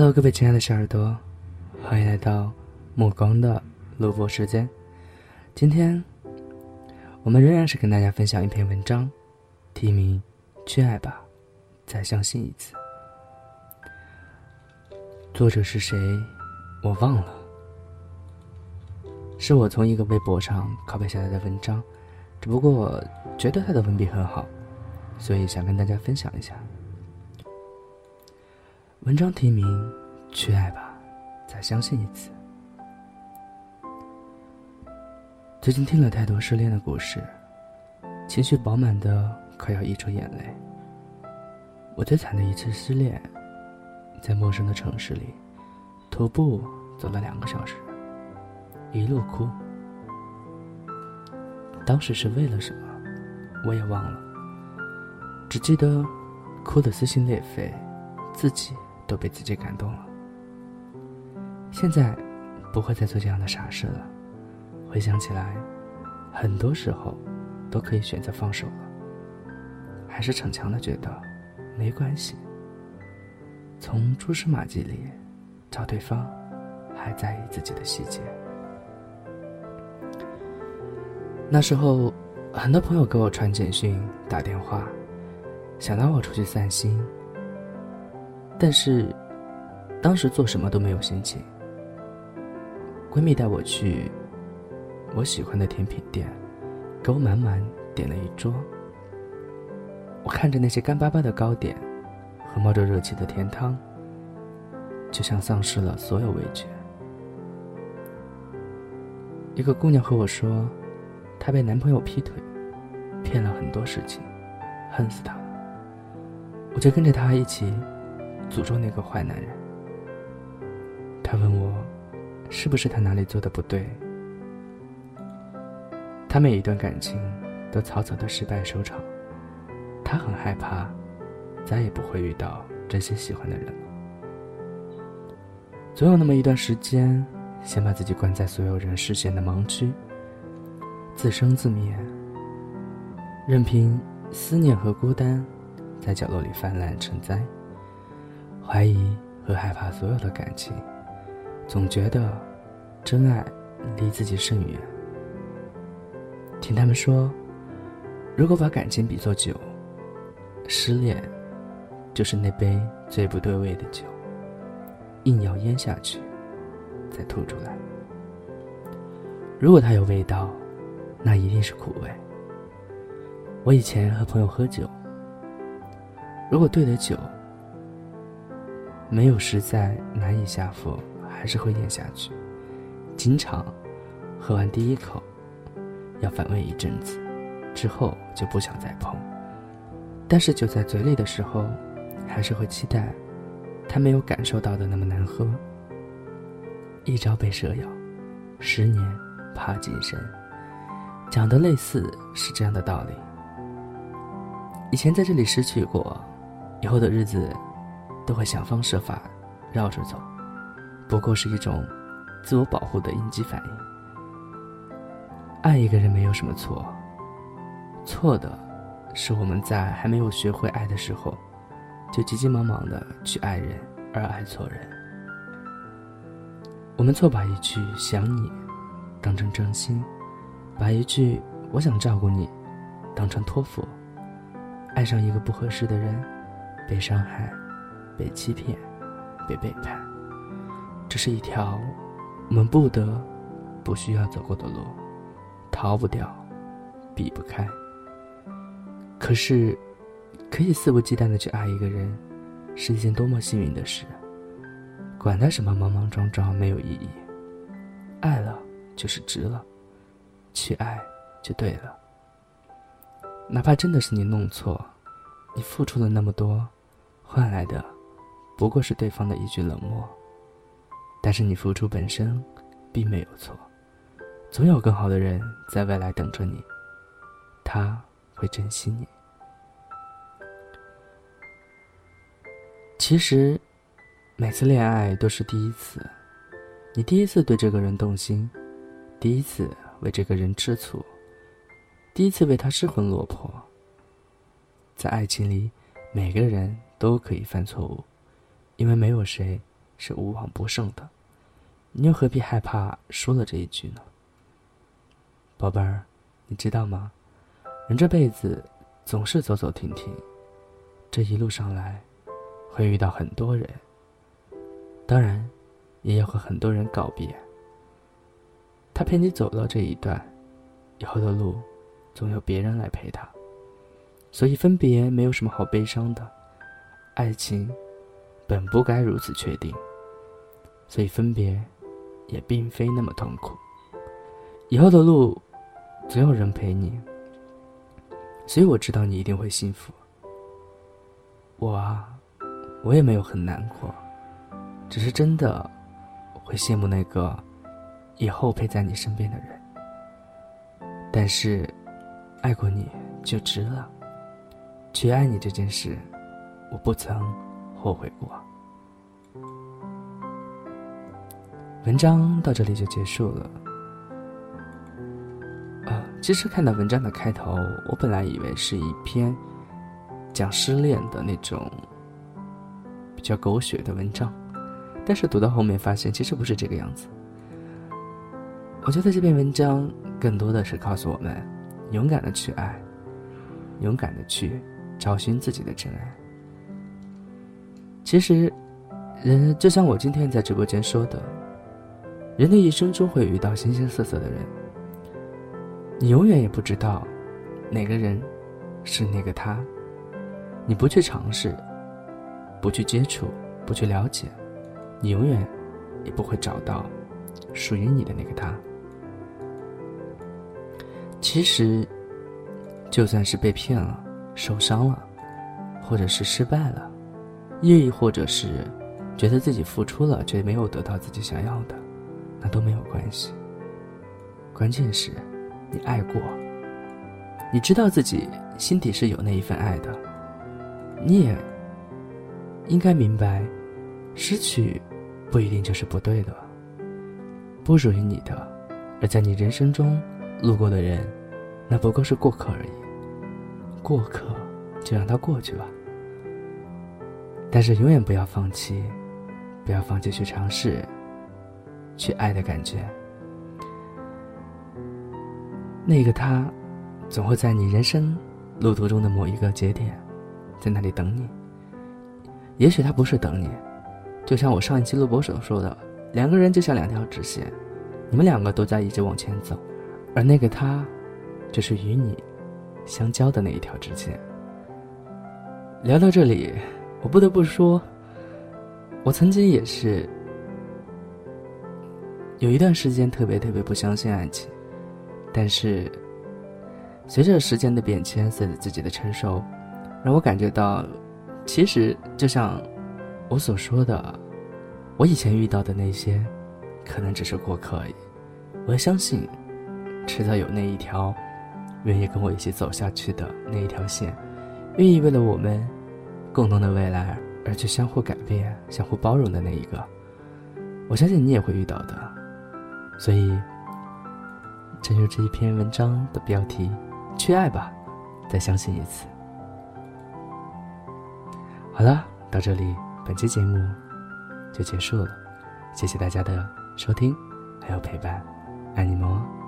Hello，各位亲爱的小耳朵，欢迎来到暮光的录播时间。今天我们仍然是跟大家分享一篇文章，题名《去爱吧，再相信一次》。作者是谁？我忘了。是我从一个微博上拷贝下来的文章，只不过觉得他的文笔很好，所以想跟大家分享一下。文章题名：去爱吧，再相信一次。最近听了太多失恋的故事，情绪饱满的快要溢出眼泪。我最惨的一次失恋，在陌生的城市里，徒步走了两个小时，一路哭。当时是为了什么，我也忘了，只记得哭得撕心裂肺，自己。都被自己感动了。现在不会再做这样的傻事了。回想起来，很多时候都可以选择放手了，还是逞强的觉得没关系。从蛛丝马迹里找对方还在意自己的细节。那时候，很多朋友给我传简讯、打电话，想拉我出去散心。但是，当时做什么都没有心情。闺蜜带我去我喜欢的甜品店，给我满满点了一桌。我看着那些干巴巴的糕点和冒着热气的甜汤，就像丧失了所有味觉。一个姑娘和我说，她被男朋友劈腿，骗了很多事情，恨死她了。我就跟着她一起。诅咒那个坏男人。他问我，是不是他哪里做的不对？他每一段感情都草草的失败收场，他很害怕，再也不会遇到真心喜欢的人了。总有那么一段时间，先把自己关在所有人视线的盲区，自生自灭，任凭思念和孤单在角落里泛滥成灾。怀疑和害怕所有的感情，总觉得真爱离自己甚远。听他们说，如果把感情比作酒，失恋就是那杯最不对味的酒，硬要咽下去，再吐出来。如果它有味道，那一定是苦味。我以前和朋友喝酒，如果对的酒。没有实在难以下腹，还是会咽下去。经常喝完第一口，要反胃一阵子，之后就不想再碰。但是就在嘴里的时候，还是会期待它没有感受到的那么难喝。一朝被蛇咬，十年怕井绳。讲的类似是这样的道理。以前在这里失去过，以后的日子。都会想方设法绕着走，不过是一种自我保护的应激反应。爱一个人没有什么错，错的是我们在还没有学会爱的时候，就急急忙忙的去爱人，而爱错人。我们错把一句想你当成真心，把一句我想照顾你当成托付，爱上一个不合适的人，被伤害。被欺骗，被背叛，这是一条我们不得不需要走过的路，逃不掉，避不开。可是，可以肆无忌惮的去爱一个人，是一件多么幸运的事。管他什么莽莽撞撞没有意义，爱了就是值了，去爱就对了。哪怕真的是你弄错，你付出了那么多，换来的。不过是对方的一句冷漠，但是你付出本身并没有错，总有更好的人在未来等着你，他会珍惜你。其实，每次恋爱都是第一次，你第一次对这个人动心，第一次为这个人吃醋，第一次为他失魂落魄。在爱情里，每个人都可以犯错误。因为没有谁是无往不胜的，你又何必害怕输了这一局呢？宝贝儿，你知道吗？人这辈子总是走走停停，这一路上来，会遇到很多人，当然，也要和很多人告别。他陪你走到这一段，以后的路，总有别人来陪他。所以分别没有什么好悲伤的，爱情本不该如此确定。所以分别也并非那么痛苦。以后的路，总有人陪你。所以我知道你一定会幸福。我，我也没有很难过，只是真的会羡慕那个。以后陪在你身边的人，但是，爱过你就值了。去爱你这件事，我不曾后悔过。文章到这里就结束了。啊，其实看到文章的开头，我本来以为是一篇讲失恋的那种比较狗血的文章，但是读到后面发现，其实不是这个样子。我觉得这篇文章更多的是告诉我们，勇敢的去爱，勇敢的去找寻自己的真爱。其实，人就像我今天在直播间说的，人的一生中会遇到形形色色的人，你永远也不知道哪个人是那个他。你不去尝试，不去接触，不去了解，你永远也不会找到属于你的那个他。其实，就算是被骗了、受伤了，或者是失败了，亦或者是觉得自己付出了却没有得到自己想要的，那都没有关系。关键是，你爱过，你知道自己心底是有那一份爱的，你也应该明白，失去不一定就是不对的，不属于你的，而在你人生中。路过的人，那不过是过客而已。过客，就让他过去吧。但是永远不要放弃，不要放弃去尝试，去爱的感觉。那个他，总会在你人生路途中的某一个节点，在那里等你。也许他不是等你，就像我上一期录播所说的，两个人就像两条直线，你们两个都在一直往前走。而那个他，就是与你相交的那一条直线。聊到这里，我不得不说，我曾经也是有一段时间特别特别不相信爱情，但是随着时间的变迁，随着自己的成熟，让我感觉到，其实就像我所说的，我以前遇到的那些，可能只是过客而已。我相信。迟早有那一条，愿意跟我一起走下去的那一条线，愿意为了我们共同的未来而去相互改变、相互包容的那一个，我相信你也会遇到的。所以，正如这一篇文章的标题：“去爱吧，再相信一次。”好了，到这里，本期节目就结束了。谢谢大家的收听，还有陪伴，爱你们哦。